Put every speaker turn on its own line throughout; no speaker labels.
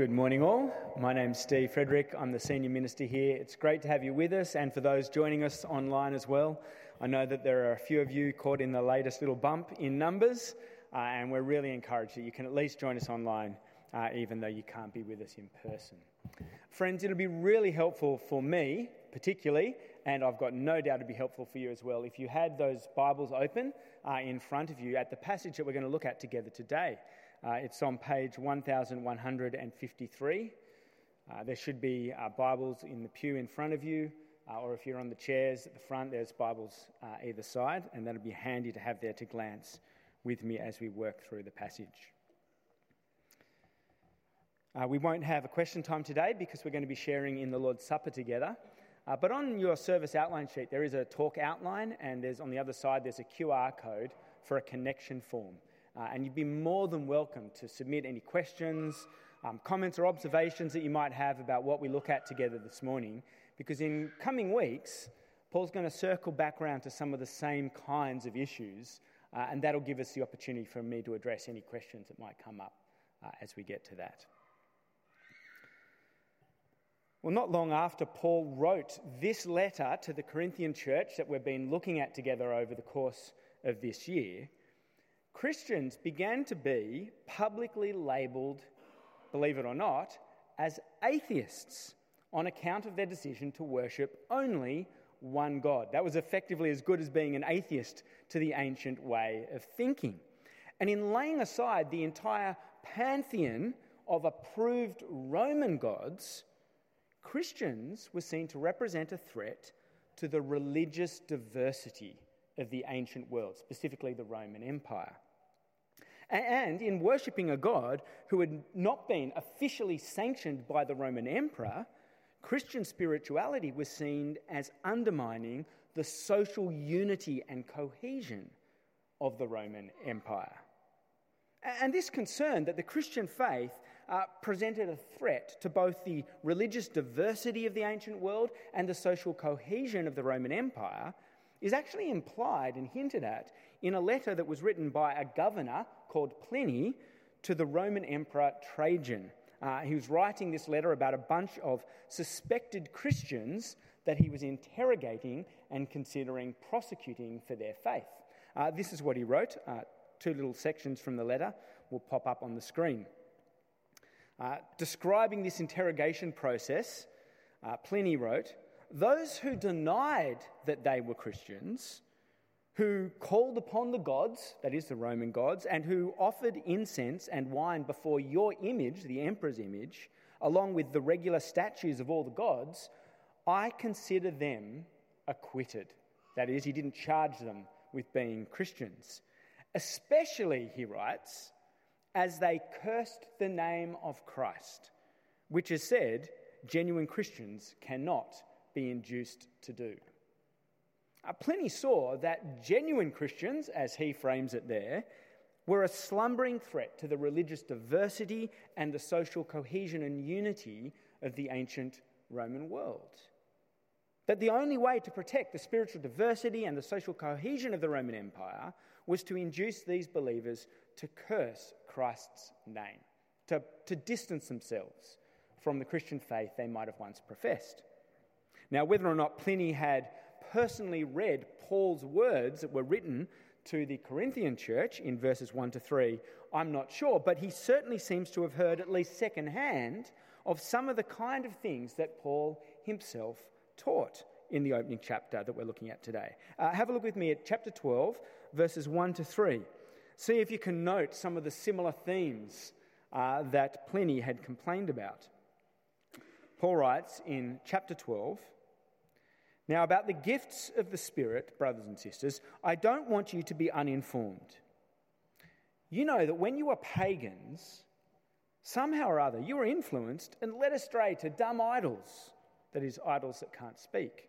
Good morning, all. My name's Steve Frederick. I'm the senior minister here. It's great to have you with us, and for those joining us online as well. I know that there are a few of you caught in the latest little bump in numbers, uh, and we're really encouraged that you can at least join us online, uh, even though you can't be with us in person. Friends, it'll be really helpful for me, particularly, and I've got no doubt it'd be helpful for you as well, if you had those Bibles open uh, in front of you at the passage that we're going to look at together today. Uh, it's on page 1153. Uh, there should be uh, Bibles in the pew in front of you, uh, or if you're on the chairs at the front, there's Bibles uh, either side, and that'll be handy to have there to glance with me as we work through the passage. Uh, we won't have a question time today because we're going to be sharing in the Lord's Supper together. but on your service outline sheet, there is a talk outline, and there's on the other side there's a QR code for a connection form. Uh, and you'd be more than welcome to submit any questions, um, comments, or observations that you might have about what we look at together this morning, because in coming weeks, Paul's going to circle back around to some of the same kinds of issues, uh, and that'll give us the opportunity for me to address any questions that might come up uh, as we get to that. Well, not long after Paul wrote this letter to the Corinthian church that we've been looking at together over the course of this year, Christians began to be publicly labelled, believe it or not, as atheists on account of their decision to worship only one God. That was effectively as good as being an atheist to the ancient way of thinking. And in laying aside the entire pantheon of approved Roman gods, Christians were seen to represent a threat to the religious diversity of the ancient world, specifically the Roman Empire. And in worshipping a god who had not been officially sanctioned by the Roman emperor, Christian spirituality was seen as undermining the social unity and cohesion of the Roman Empire. And this concern that the Christian faith uh, presented a threat to both the religious diversity of the ancient world and the social cohesion of the Roman Empire is actually implied and hinted at in a letter that was written by a governor called Pliny to the Roman Emperor Trajan. Uh, he was writing this letter about a bunch of suspected Christians that he was interrogating and considering prosecuting for their faith. Uh, this is what he wrote. Uh, two little sections from the letter will pop up on the screen. Uh, describing this interrogation process, uh, Pliny wrote, those who denied that they were Christians, who called upon the gods, that is the Roman gods, and who offered incense and wine before your image, the emperor's image, along with the regular statues of all the gods, I consider them acquitted. That is, he didn't charge them with being Christians. Especially, he writes, as they cursed the name of Christ, which is said, genuine Christians cannot be induced to do. Uh, Pliny saw that genuine Christians, as he frames it there, were a slumbering threat to the religious diversity and the social cohesion and unity of the ancient Roman world. That the only way to protect the spiritual diversity and the social cohesion of the Roman Empire was to induce these believers to curse Christ's name, to, to distance themselves from the Christian faith they might have once professed. Now, whether or not Pliny had personally read Paul's words that were written to the Corinthian church in verses 1 to 3, I'm not sure, but he certainly seems to have heard at least secondhand of some of the kind of things that Paul himself taught in the opening chapter that we're looking at today. Uh, have a look with me at chapter 12, verses 1 to 3. See if you can note some of the similar themes uh, that Pliny had complained about. Paul writes in chapter 12, now, about the gifts of the Spirit, brothers and sisters, I don't want you to be uninformed. You know that when you were pagans, somehow or other you were influenced and led astray to dumb idols, that is, idols that can't speak.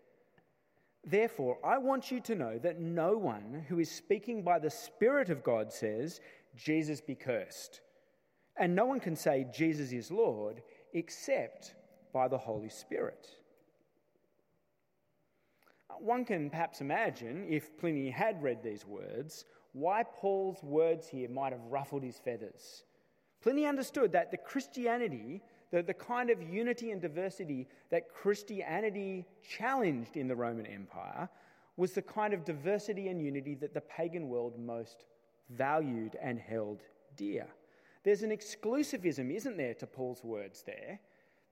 Therefore, I want you to know that no one who is speaking by the Spirit of God says, Jesus be cursed. And no one can say, Jesus is Lord, except by the Holy Spirit. One can perhaps imagine, if Pliny had read these words, why Paul's words here might have ruffled his feathers. Pliny understood that the Christianity The, the kind of unity and diversity that Christianity challenged in the Roman Empire was the kind of diversity and unity that the pagan world most valued and held dear. There's an exclusivism, isn't there, to Paul's words there,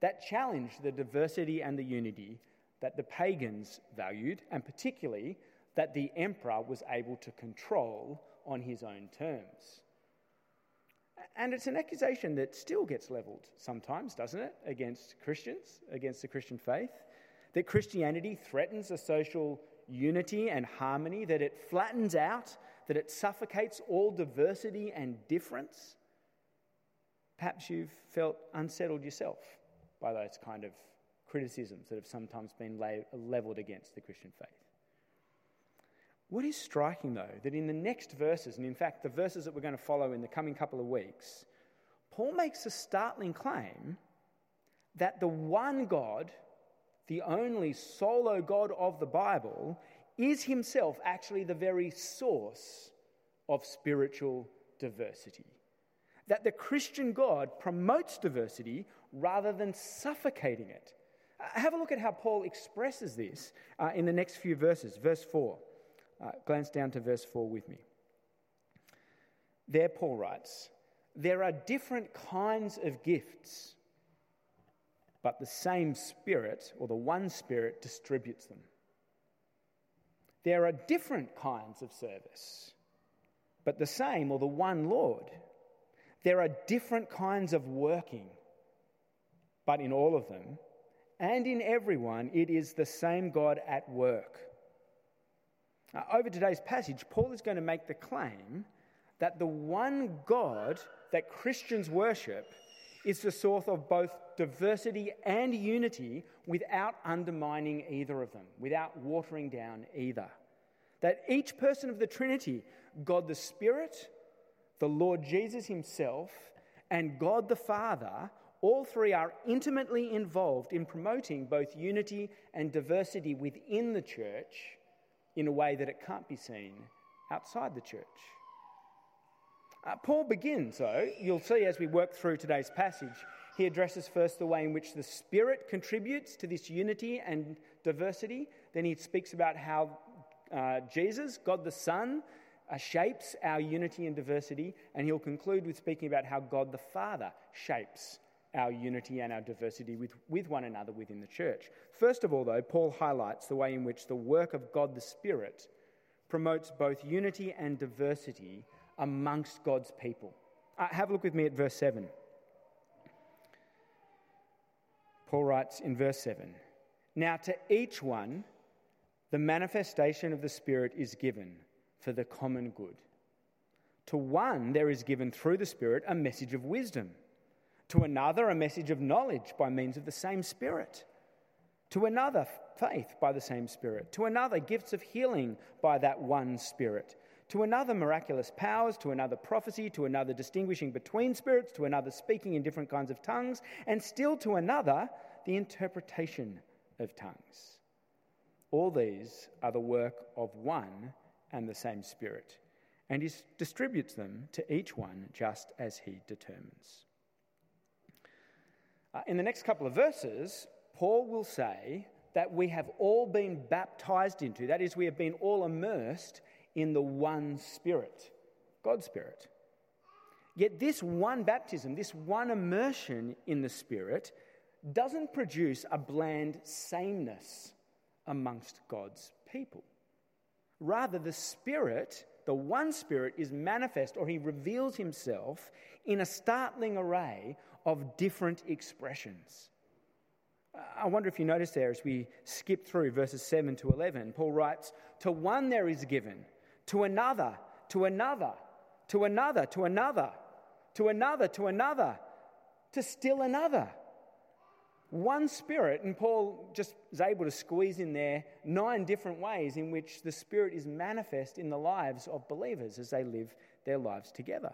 that challenged the diversity and the unity that the pagans valued, and particularly that the emperor was able to control on his own terms. And it's an accusation that still gets levelled sometimes, doesn't it, against Christians, against the Christian faith? That Christianity threatens the social unity and harmony, that it flattens out, that it suffocates all diversity and difference. Perhaps you've felt unsettled yourself by those kind of criticisms that have sometimes been levelled against the Christian faith. What is striking, though, that in the next verses, and in fact the verses that we're going to follow in the coming couple of weeks, Paul makes a startling claim that the one God, the only solo God of the Bible, is himself actually the very source of spiritual diversity. That the Christian God promotes diversity rather than suffocating it. Have a look at how Paul expresses this uh, in the next few verses. Verse 4. Uh, glance down to verse 4 with me. There, Paul writes, There are different kinds of gifts, but the same Spirit, or the one Spirit, distributes them. There are different kinds of service, but the same, or the one Lord. There are different kinds of working, but in all of them, and in everyone, it is the same God at work uh, over today's passage, Paul is going to make the claim that the one God that Christians worship is the source of both diversity and unity without undermining either of them, without watering down either. That each person of the Trinity, God the Spirit, the Lord Jesus Himself, and God the Father, all three are intimately involved in promoting both unity and diversity within the church in a way that it can't be seen outside the church. Uh, Paul begins, though, you'll see as we work through today's passage, he addresses first the way in which the Spirit contributes to this unity and diversity. Then he speaks about how uh, Jesus, God the Son, uh, shapes our unity and diversity. And he'll conclude with speaking about how God the Father shapes our unity and our diversity with, with one another within the church. First of all, though, Paul highlights the way in which the work of God the Spirit promotes both unity and diversity amongst God's people. Uh, have a look with me at verse 7. Paul writes in verse 7 Now to each one, the manifestation of the Spirit is given for the common good. To one, there is given through the Spirit a message of wisdom to another, a message of knowledge by means of the same Spirit. To another, faith by the same Spirit. To another, gifts of healing by that one Spirit. To another, miraculous powers. To another, prophecy. To another, distinguishing between spirits. To another, speaking in different kinds of tongues. And still to another, the interpretation of tongues. All these are the work of one and the same Spirit, and he distributes them to each one just as he determines. Uh, in the next couple of verses, Paul will say that we have all been baptized into, that is, we have been all immersed in the one Spirit, God's Spirit. Yet, this one baptism, this one immersion in the Spirit, doesn't produce a bland sameness amongst God's people. Rather, the Spirit, the one Spirit, is manifest or he reveals himself in a startling array of different expressions. I wonder if you notice there as we skip through verses 7 to 11, Paul writes, To one there is given, to another, to another, to another, to another, to another, to another, to still another. One spirit, and Paul just is able to squeeze in there nine different ways in which the spirit is manifest in the lives of believers as they live their lives together.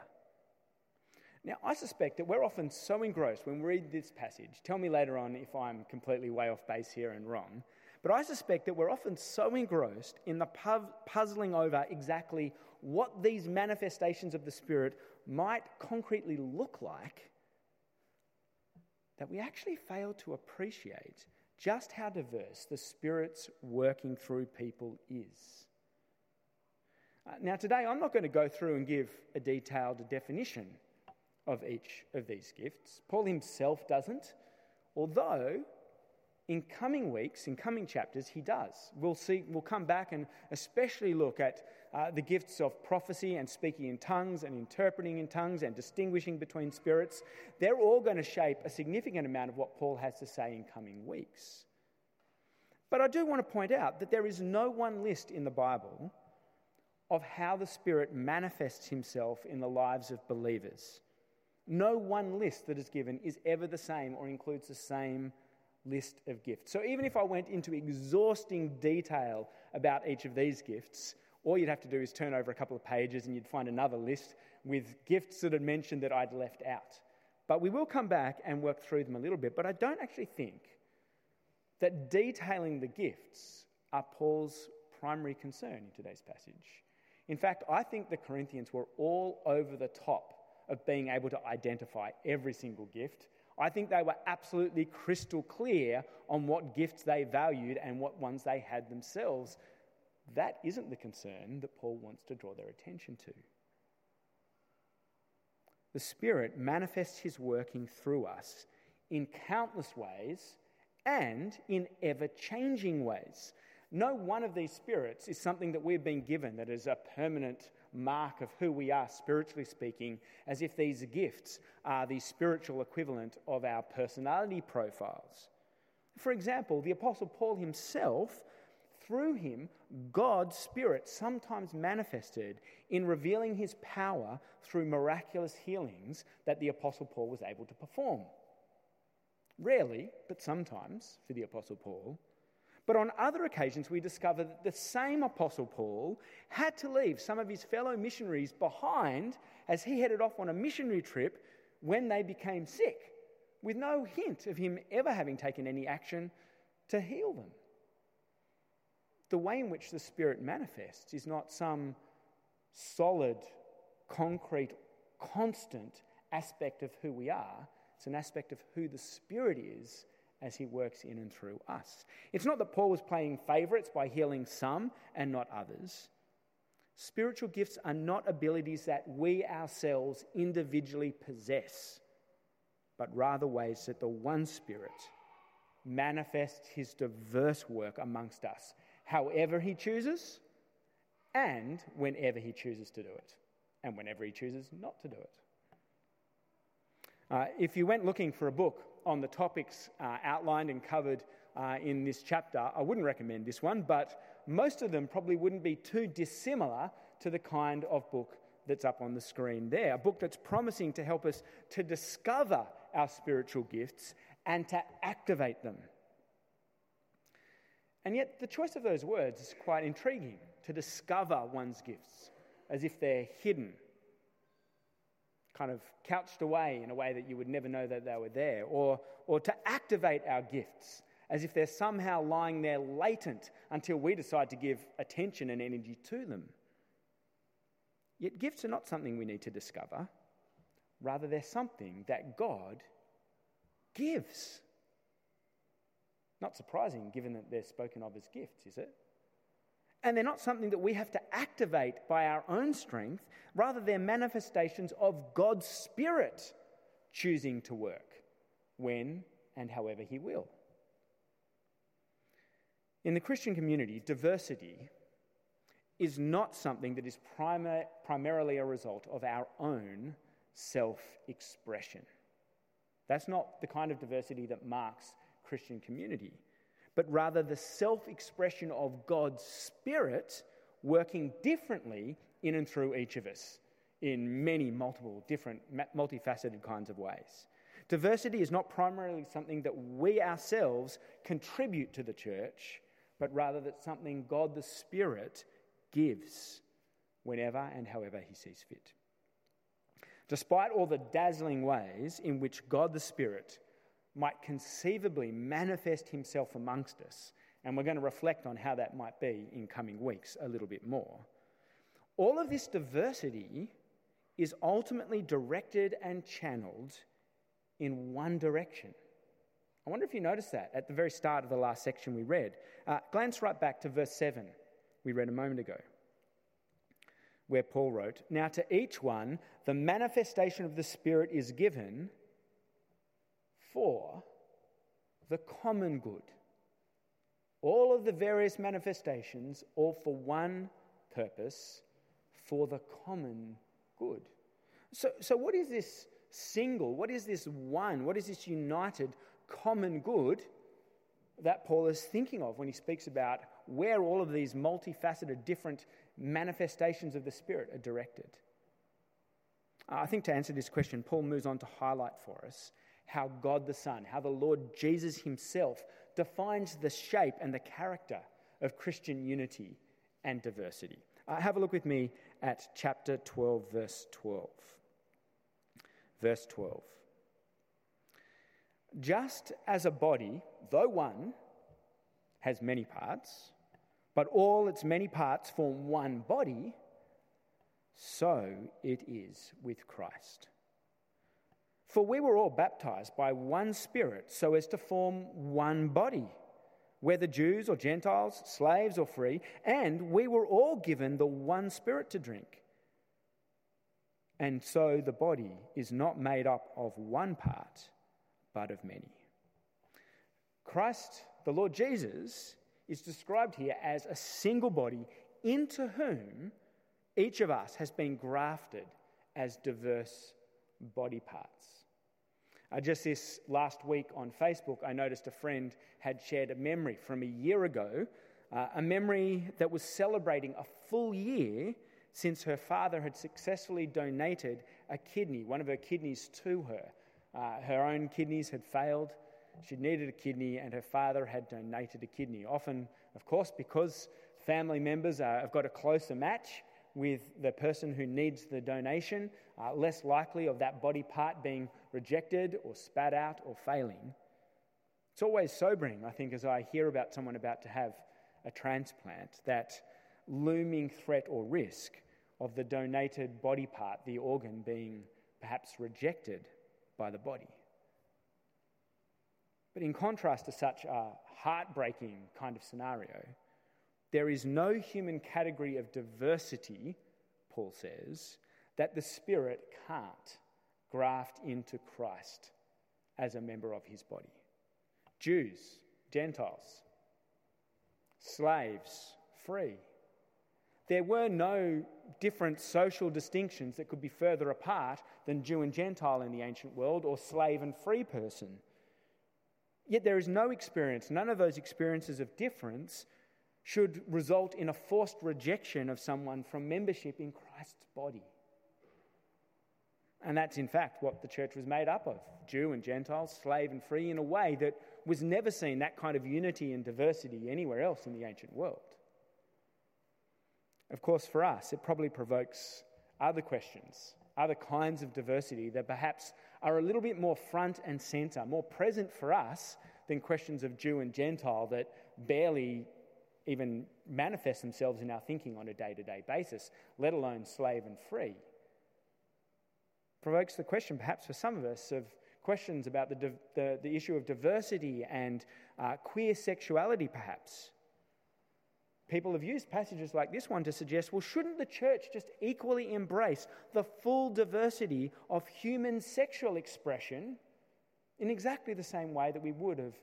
Now, I suspect that we're often so engrossed when we read this passage. Tell me later on if I'm completely way off base here and wrong. But I suspect that we're often so engrossed in the puzzling over exactly what these manifestations of the Spirit might concretely look like that we actually fail to appreciate just how diverse the Spirit's working through people is. Uh, now, today I'm not going to go through and give a detailed definition of each of these gifts. Paul himself doesn't, although in coming weeks, in coming chapters, he does. We'll see, we'll come back and especially look at uh, the gifts of prophecy and speaking in tongues and interpreting in tongues and distinguishing between spirits. They're all going to shape a significant amount of what Paul has to say in coming weeks. But I do want to point out that there is no one list in the Bible of how the Spirit manifests himself in the lives of believers. No one list that is given is ever the same or includes the same list of gifts. So even if I went into exhausting detail about each of these gifts, all you'd have to do is turn over a couple of pages and you'd find another list with gifts that had mentioned that I'd left out. But we will come back and work through them a little bit. But I don't actually think that detailing the gifts are Paul's primary concern in today's passage. In fact, I think the Corinthians were all over the top of being able to identify every single gift. I think they were absolutely crystal clear on what gifts they valued and what ones they had themselves. That isn't the concern that Paul wants to draw their attention to. The Spirit manifests His working through us in countless ways and in ever changing ways. No one of these spirits is something that we've been given that is a permanent mark of who we are, spiritually speaking, as if these gifts are the spiritual equivalent of our personality profiles. For example, the Apostle Paul himself, through him, God's Spirit sometimes manifested in revealing his power through miraculous healings that the Apostle Paul was able to perform. Rarely, but sometimes, for the Apostle Paul, but on other occasions, we discover that the same Apostle Paul had to leave some of his fellow missionaries behind as he headed off on a missionary trip when they became sick, with no hint of him ever having taken any action to heal them. The way in which the Spirit manifests is not some solid, concrete, constant aspect of who we are, it's an aspect of who the Spirit is as he works in and through us. It's not that Paul was playing favourites by healing some and not others. Spiritual gifts are not abilities that we ourselves individually possess, but rather ways that the one Spirit manifests his diverse work amongst us, however he chooses and whenever he chooses to do it, and whenever he chooses not to do it. Uh, if you went looking for a book on the topics uh, outlined and covered uh, in this chapter, I wouldn't recommend this one, but most of them probably wouldn't be too dissimilar to the kind of book that's up on the screen there. A book that's promising to help us to discover our spiritual gifts and to activate them. And yet, the choice of those words is quite intriguing to discover one's gifts as if they're hidden kind of couched away in a way that you would never know that they were there, or, or to activate our gifts as if they're somehow lying there latent until we decide to give attention and energy to them. Yet, gifts are not something we need to discover. Rather, they're something that God gives. Not surprising given that they're spoken of as gifts, is it? And they're not something that we have to activate by our own strength. Rather, they're manifestations of God's Spirit choosing to work when and however He will. In the Christian community, diversity is not something that is primar- primarily a result of our own self expression. That's not the kind of diversity that marks Christian community but rather the self expression of God's Spirit working differently in and through each of us in many, multiple, different, multifaceted kinds of ways. Diversity is not primarily something that we ourselves contribute to the church, but rather that something God the Spirit gives whenever and however He sees fit. Despite all the dazzling ways in which God the Spirit might conceivably manifest himself amongst us. And we're going to reflect on how that might be in coming weeks a little bit more. All of this diversity is ultimately directed and channeled in one direction I wonder if you noticed that at the very start of the last section we read. Uh, glance right back to verse 7 we read a moment ago, where Paul wrote, Now to each one, the manifestation of the Spirit is given for the common good. All of the various manifestations, all for one purpose, for the common good. So, so what is this single? What is this one? What is this united common good that Paul is thinking of when he speaks about where all of these multifaceted, different manifestations of the Spirit are directed? I think to answer this question, Paul moves on to highlight for us how God the Son, how the Lord Jesus himself defines the shape and the character of Christian unity and diversity. Uh, have a look with me at chapter 12, verse 12. Verse 12. Just as a body, though one, has many parts, but all its many parts form one body, so it is with Christ. For we were all baptized by one Spirit so as to form one body, whether Jews or Gentiles, slaves or free, and we were all given the one Spirit to drink. And so the body is not made up of one part, but of many. Christ, the Lord Jesus, is described here as a single body into whom each of us has been grafted as diverse body parts. Uh, just this last week on Facebook, I noticed a friend had shared a memory from a year ago, uh, a memory that was celebrating a full year since her father had successfully donated a kidney, one of her kidneys, to her. Uh, her own kidneys had failed. She needed a kidney, and her father had donated a kidney. Often, of course, because family members have got a closer match with the person who needs the donation, uh, less likely of that body part being rejected or spat out or failing. It's always sobering, I think, as I hear about someone about to have a transplant, that looming threat or risk of the donated body part, the organ, being perhaps rejected by the body. But in contrast to such a heartbreaking kind of scenario, there is no human category of diversity, Paul says, that the Spirit can't graft into Christ as a member of his body. Jews, Gentiles, slaves, free. There were no different social distinctions that could be further apart than Jew and Gentile in the ancient world or slave and free person. Yet there is no experience, none of those experiences of difference should result in a forced rejection of someone from membership in Christ's body. And that's in fact what the church was made up of Jew and Gentile, slave and free, in a way that was never seen that kind of unity and diversity anywhere else in the ancient world. Of course, for us, it probably provokes other questions, other kinds of diversity that perhaps are a little bit more front and centre, more present for us than questions of Jew and Gentile that barely even manifest themselves in our thinking on a day to day basis, let alone slave and free. Provokes the question, perhaps for some of us, of questions about the, the, the issue of diversity and uh, queer sexuality, perhaps. People have used passages like this one to suggest well, shouldn't the church just equally embrace the full diversity of human sexual expression in exactly the same way that we would of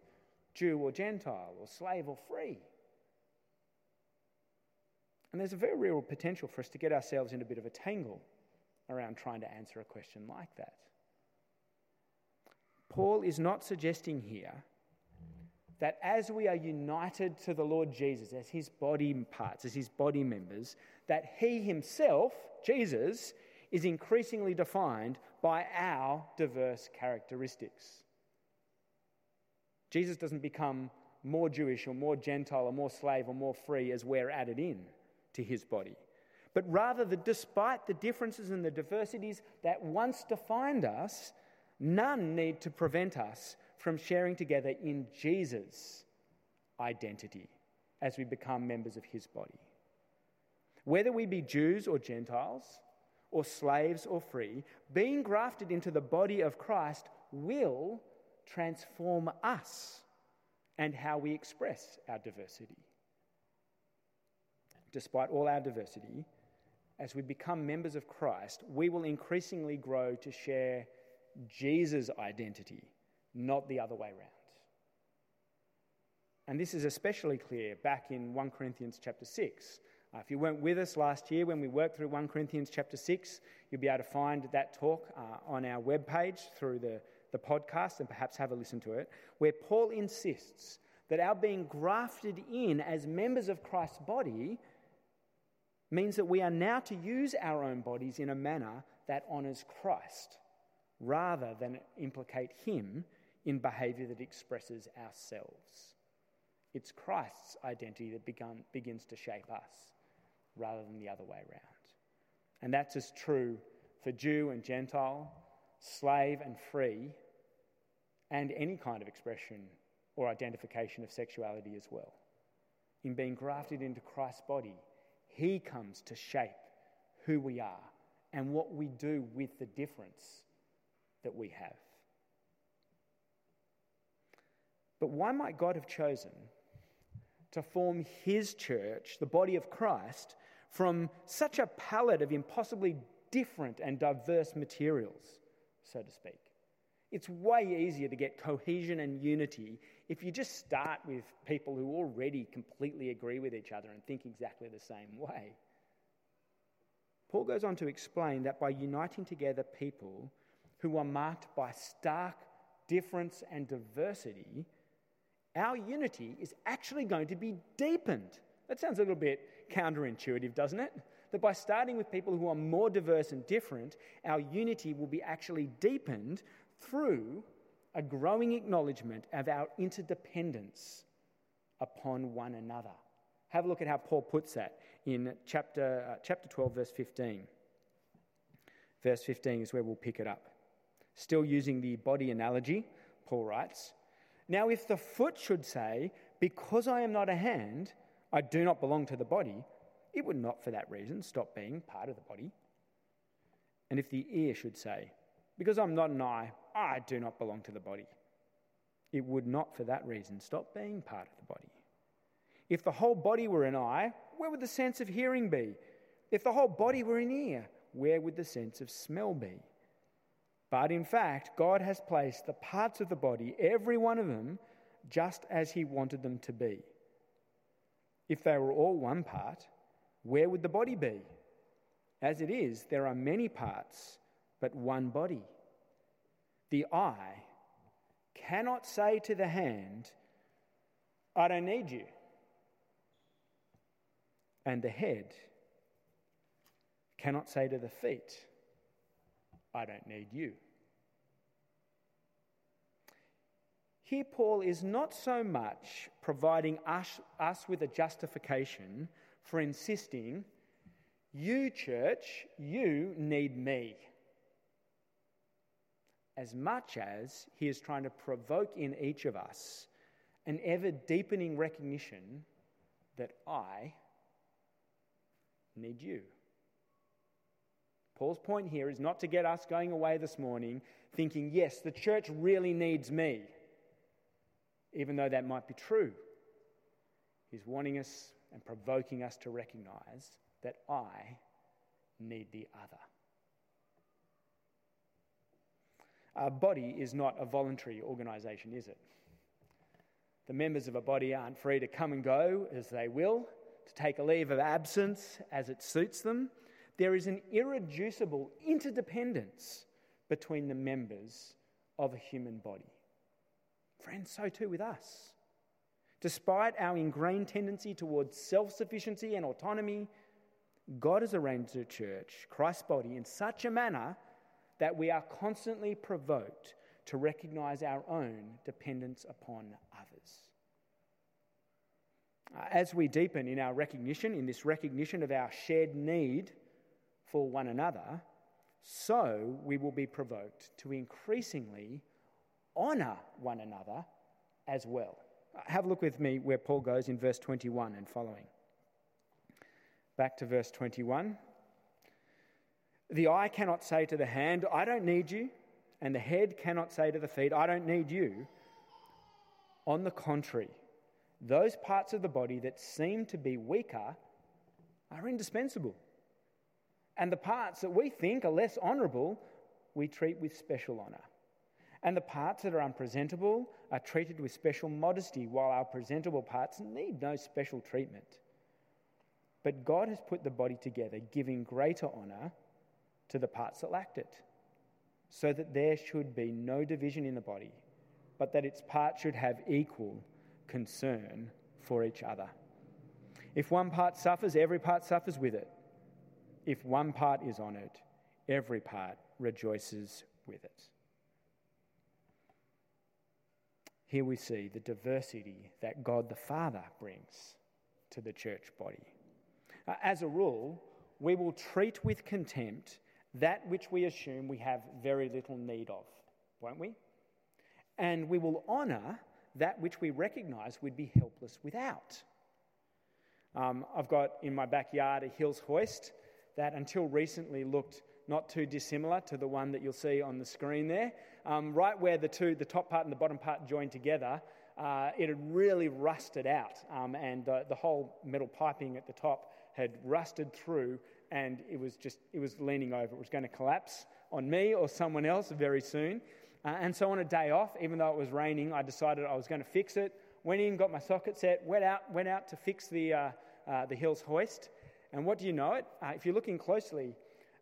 Jew or Gentile or slave or free? And there's a very real potential for us to get ourselves in a bit of a tangle around trying to answer a question like that. Paul is not suggesting here that as we are united to the Lord Jesus as his body parts, as his body members, that he himself, Jesus, is increasingly defined by our diverse characteristics. Jesus doesn't become more Jewish or more Gentile or more slave or more free as we're added in to his body, but rather that despite the differences and the diversities that once defined us, none need to prevent us from sharing together in Jesus' identity as we become members of his body. Whether we be Jews or Gentiles, or slaves or free, being grafted into the body of Christ will transform us and how we express our diversity. Despite all our diversity, as we become members of Christ, we will increasingly grow to share Jesus' identity, not the other way around. And this is especially clear back in 1 Corinthians chapter 6. Uh, if you weren't with us last year when we worked through 1 Corinthians chapter 6, you'll be able to find that talk uh, on our webpage through the, the podcast and perhaps have a listen to it, where Paul insists that our being grafted in as members of Christ's body means that we are now to use our own bodies in a manner that honours Christ rather than implicate Him in behaviour that expresses ourselves. It's Christ's identity that begun, begins to shape us rather than the other way around. And that's as true for Jew and Gentile, slave and free, and any kind of expression or identification of sexuality as well. In being grafted into Christ's body, He comes to shape who we are and what we do with the difference that we have. But why might God have chosen to form His church, the body of Christ, from such a palette of impossibly different and diverse materials, so to speak? It's way easier to get cohesion and unity if you just start with people who already completely agree with each other and think exactly the same way. Paul goes on to explain that by uniting together people who are marked by stark difference and diversity, our unity is actually going to be deepened. That sounds a little bit counterintuitive, doesn't it? That by starting with people who are more diverse and different, our unity will be actually deepened through a growing acknowledgement of our interdependence upon one another. Have a look at how Paul puts that in chapter, uh, chapter 12, verse 15. Verse 15 is where we'll pick it up. Still using the body analogy, Paul writes Now, if the foot should say, Because I am not a hand, I do not belong to the body, it would not for that reason stop being part of the body. And if the ear should say, Because I'm not an eye, I do not belong to the body, it would not for that reason stop being part of the body. If the whole body were an eye, where would the sense of hearing be? If the whole body were an ear, where would the sense of smell be? But in fact, God has placed the parts of the body, every one of them, just as He wanted them to be. If they were all one part, where would the body be? As it is, there are many parts, but one body. The eye cannot say to the hand, I don't need you. And the head cannot say to the feet, I don't need you. Here, Paul is not so much providing us, us with a justification for insisting, you, church, you need me, as much as he is trying to provoke in each of us an ever deepening recognition that I need you. Paul's point here is not to get us going away this morning thinking, yes, the church really needs me even though that might be true. He's wanting us and provoking us to recognize that I need the other. A body is not a voluntary organisation, is it? The members of a body aren't free to come and go as they will, to take a leave of absence as it suits them. There is an irreducible interdependence between the members of a human body. Friends, so too with us. Despite our ingrained tendency towards self sufficiency and autonomy, God has arranged the church, Christ's body, in such a manner that we are constantly provoked to recognize our own dependence upon others. Uh, as we deepen in our recognition, in this recognition of our shared need for one another, so we will be provoked to increasingly honour one another as well. Have a look with me where Paul goes in verse 21 and following. Back to verse 21. The eye cannot say to the hand, I don't need you, and the head cannot say to the feet, I don't need you. On the contrary, those parts of the body that seem to be weaker are indispensable. And the parts that we think are less honourable, we treat with special honour. And the parts that are unpresentable are treated with special modesty, while our presentable parts need no special treatment. But God has put the body together, giving greater honour to the parts that lacked it, so that there should be no division in the body, but that its parts should have equal concern for each other. If one part suffers, every part suffers with it. If one part is honoured, every part rejoices with it. Here we see the diversity that God the Father brings to the church body. Uh, as a rule, we will treat with contempt that which we assume we have very little need of, won't we? And we will honour that which we recognise we'd be helpless without. Um, I've got in my backyard a Hills hoist that until recently looked not too dissimilar to the one that you'll see on the screen there. Um, right where the two, the top part and the bottom part joined together, uh, it had really rusted out, um, and the whole metal piping at the top had rusted through, and it was just it was leaning over. It was going to collapse on me or someone else very soon. Uh, and so on a day off, even though it was raining, I decided I was going to fix it. Went in, got my socket set, went out, went out to fix the uh, uh, the Hills hoist. And what do you know it? Uh, if you're looking closely,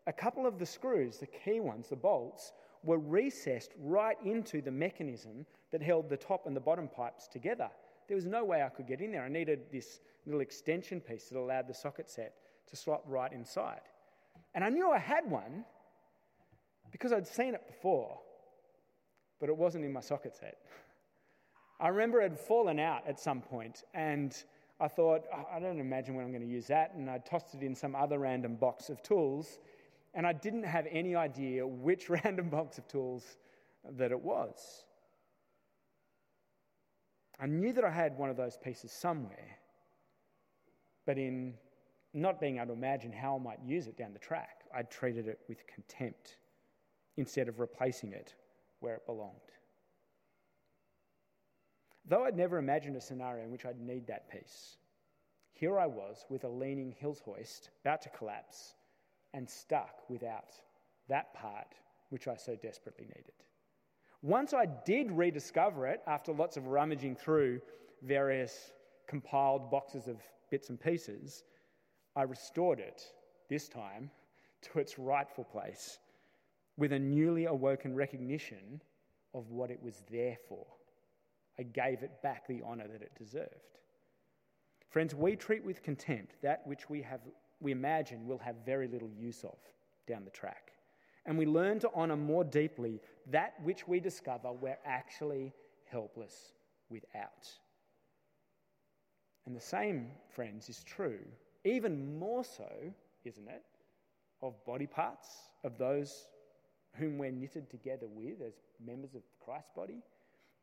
a couple of the screws, the key ones, the bolts, were recessed right into the mechanism that held the top and the bottom pipes together. There was no way I could get in there. I needed this little extension piece that allowed the socket set to slot right inside. And I knew I had one because I'd seen it before, but it wasn't in my socket set. I remember it had fallen out at some point, and I thought, oh, I don't imagine when I'm going to use that. And I tossed it in some other random box of tools, and I didn't have any idea which random box of tools that it was. I knew that I had one of those pieces somewhere, but in not being able to imagine how I might use it down the track, I treated it with contempt instead of replacing it where it belonged. Though I'd never imagined a scenario in which I'd need that piece, here I was with a leaning Hills hoist about to collapse and stuck without that part which I so desperately needed. Once I did rediscover it after lots of rummaging through various compiled boxes of bits and pieces, I restored it, this time, to its rightful place with a newly awoken recognition of what it was there for. I gave it back the honour that it deserved. Friends, we treat with contempt that which we, have, we imagine we'll have very little use of down the track. And we learn to honour more deeply that which we discover we're actually helpless without. And the same, friends, is true, even more so, isn't it, of body parts, of those whom we're knitted together with as members of Christ's body?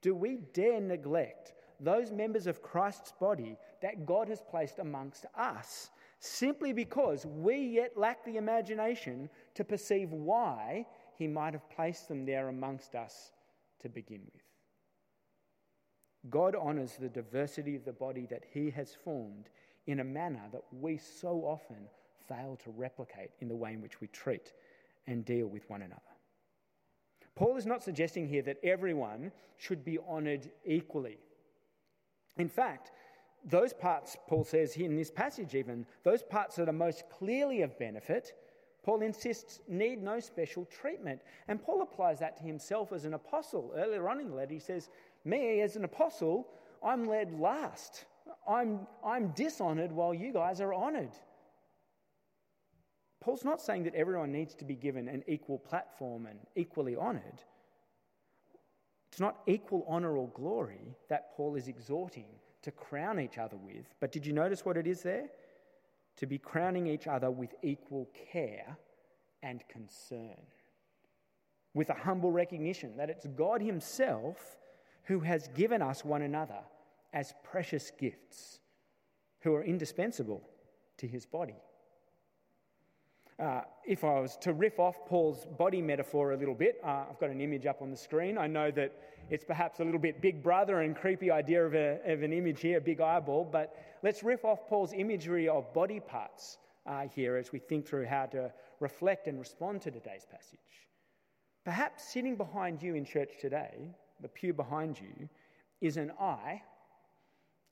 Do we dare neglect those members of Christ's body that God has placed amongst us simply because we yet lack the imagination to perceive why He might have placed them there amongst us to begin with? God honours the diversity of the body that He has formed in a manner that we so often fail to replicate in the way in which we treat and deal with one another. Paul is not suggesting here that everyone should be honoured equally. In fact, those parts, Paul says in this passage, even, those parts that are most clearly of benefit, Paul insists need no special treatment. And Paul applies that to himself as an apostle. Earlier on in the letter, he says, Me, as an apostle, I'm led last. I'm, I'm dishonoured while you guys are honoured. Paul's not saying that everyone needs to be given an equal platform and equally honoured. It's not equal honour or glory that Paul is exhorting to crown each other with. But did you notice what it is there? To be crowning each other with equal care and concern. With a humble recognition that it's God Himself who has given us one another as precious gifts, who are indispensable to His body. Uh, if I was to riff off Paul's body metaphor a little bit, uh, I've got an image up on the screen. I know that it's perhaps a little bit big brother and creepy idea of, a, of an image here, a big eyeball, but let's riff off Paul's imagery of body parts uh, here as we think through how to reflect and respond to today's passage. Perhaps sitting behind you in church today, the pew behind you, is an eye,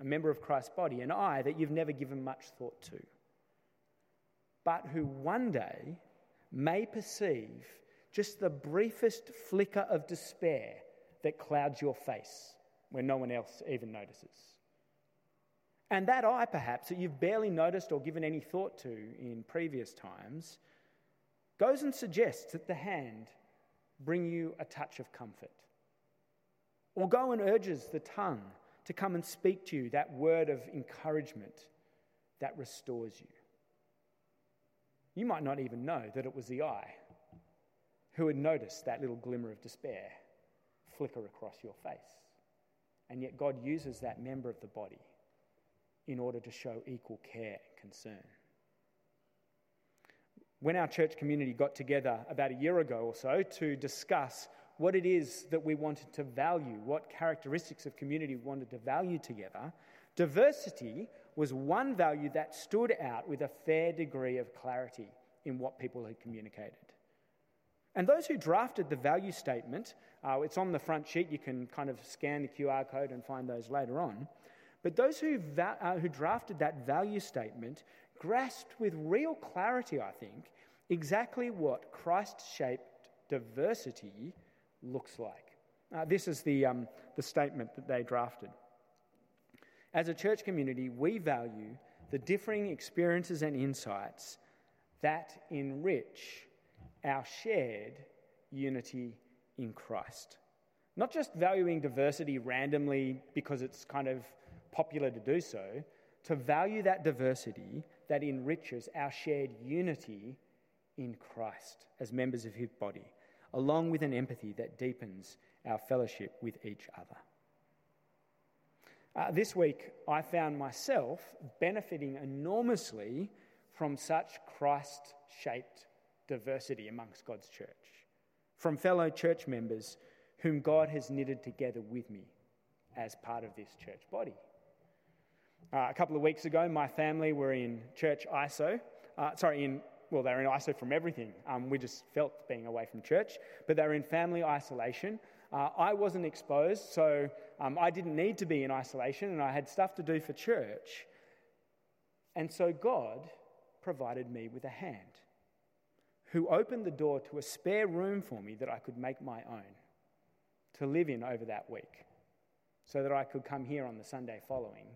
a member of Christ's body, an eye that you've never given much thought to but who one day may perceive just the briefest flicker of despair that clouds your face when no one else even notices. And that eye, perhaps, that you've barely noticed or given any thought to in previous times, goes and suggests that the hand bring you a touch of comfort. Or go and urges the tongue to come and speak to you that word of encouragement that restores you. You might not even know that it was the eye who had noticed that little glimmer of despair flicker across your face. And yet, God uses that member of the body in order to show equal care and concern. When our church community got together about a year ago or so to discuss what it is that we wanted to value, what characteristics of community we wanted to value together, diversity was one value that stood out with a fair degree of clarity in what people had communicated. And those who drafted the value statement, uh, it's on the front sheet, you can kind of scan the QR code and find those later on. But those who, va- uh, who drafted that value statement grasped with real clarity, I think, exactly what Christ shaped diversity looks like. Uh, this is the, um, the statement that they drafted. As a church community, we value the differing experiences and insights that enrich our shared unity in Christ. Not just valuing diversity randomly because it's kind of popular to do so, to value that diversity that enriches our shared unity in Christ as members of his body, along with an empathy that deepens our fellowship with each other. Uh, this week, I found myself benefiting enormously from such Christ shaped diversity amongst God's church, from fellow church members whom God has knitted together with me as part of this church body. Uh, a couple of weeks ago, my family were in church ISO, uh, sorry, in well, they're in ISO from everything. Um, we just felt being away from church, but they were in family isolation. Uh, I wasn't exposed, so um, I didn't need to be in isolation, and I had stuff to do for church. And so God provided me with a hand who opened the door to a spare room for me that I could make my own to live in over that week so that I could come here on the Sunday following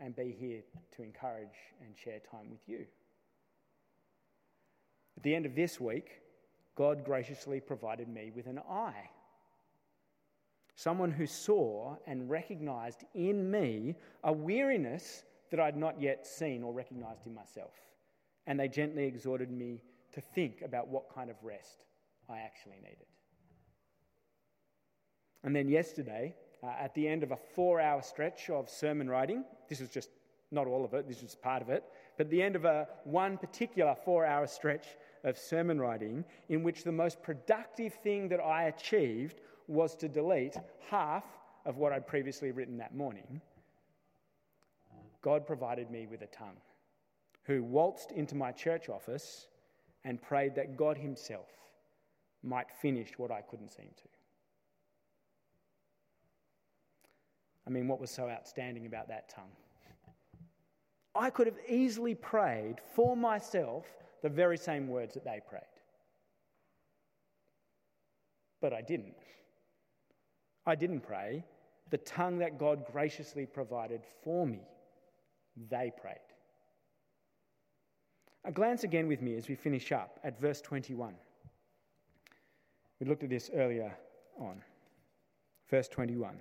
and be here to encourage and share time with you. At the end of this week, God graciously provided me with an eye someone who saw and recognized in me a weariness that I'd not yet seen or recognized in myself. And they gently exhorted me to think about what kind of rest I actually needed. And then yesterday, uh, at the end of a four hour stretch of sermon writing, this was just not all of it, this was part of it, but the end of a one particular four hour stretch of sermon writing, in which the most productive thing that I achieved was to delete half of what I'd previously written that morning, God provided me with a tongue who waltzed into my church office and prayed that God Himself might finish what I couldn't seem to. I mean, what was so outstanding about that tongue? I could have easily prayed for myself the very same words that they prayed. But I didn't. I didn't pray. The tongue that God graciously provided for me, they prayed. A glance again with me as we finish up at verse 21. We looked at this earlier on. Verse 21.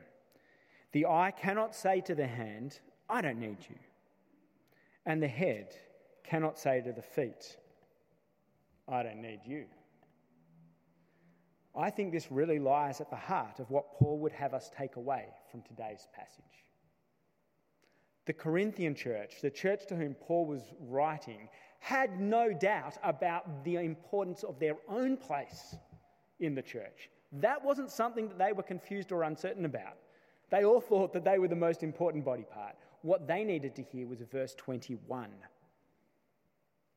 The eye cannot say to the hand, I don't need you. And the head cannot say to the feet, I don't need you. I think this really lies at the heart of what Paul would have us take away from today's passage. The Corinthian church, the church to whom Paul was writing, had no doubt about the importance of their own place in the church. That wasn't something that they were confused or uncertain about. They all thought that they were the most important body part. What they needed to hear was verse 21.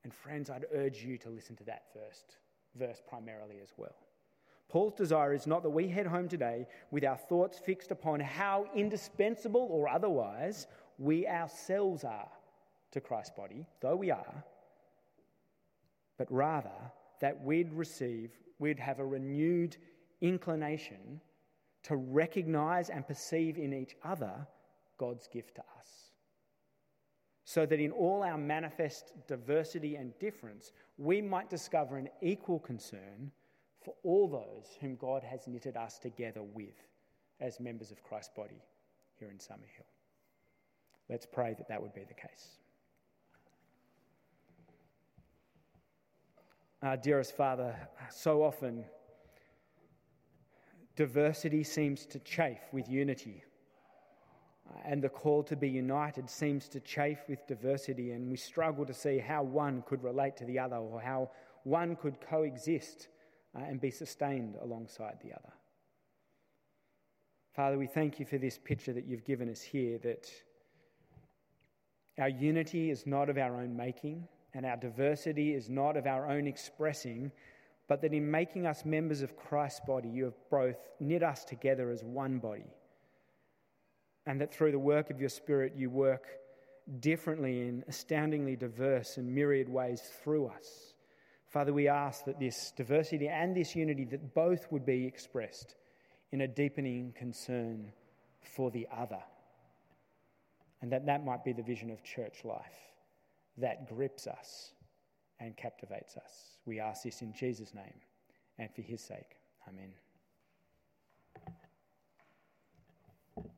And friends, I'd urge you to listen to that first verse primarily as well. Paul's desire is not that we head home today with our thoughts fixed upon how indispensable or otherwise we ourselves are to Christ's body, though we are, but rather that we'd receive, we'd have a renewed inclination to recognize and perceive in each other God's gift to us. So that in all our manifest diversity and difference, we might discover an equal concern for all those whom God has knitted us together with as members of Christ's body here in Summerhill. Let's pray that that would be the case. Our dearest Father, so often diversity seems to chafe with unity. And the call to be united seems to chafe with diversity, and we struggle to see how one could relate to the other or how one could coexist uh, and be sustained alongside the other. Father, we thank you for this picture that you've given us here that our unity is not of our own making and our diversity is not of our own expressing, but that in making us members of Christ's body, you have both knit us together as one body. And that through the work of your Spirit, you work differently in astoundingly diverse and myriad ways through us. Father, we ask that this diversity and this unity, that both would be expressed in a deepening concern for the other. And that that might be the vision of church life that grips us and captivates us. We ask this in Jesus' name and for his sake. Amen.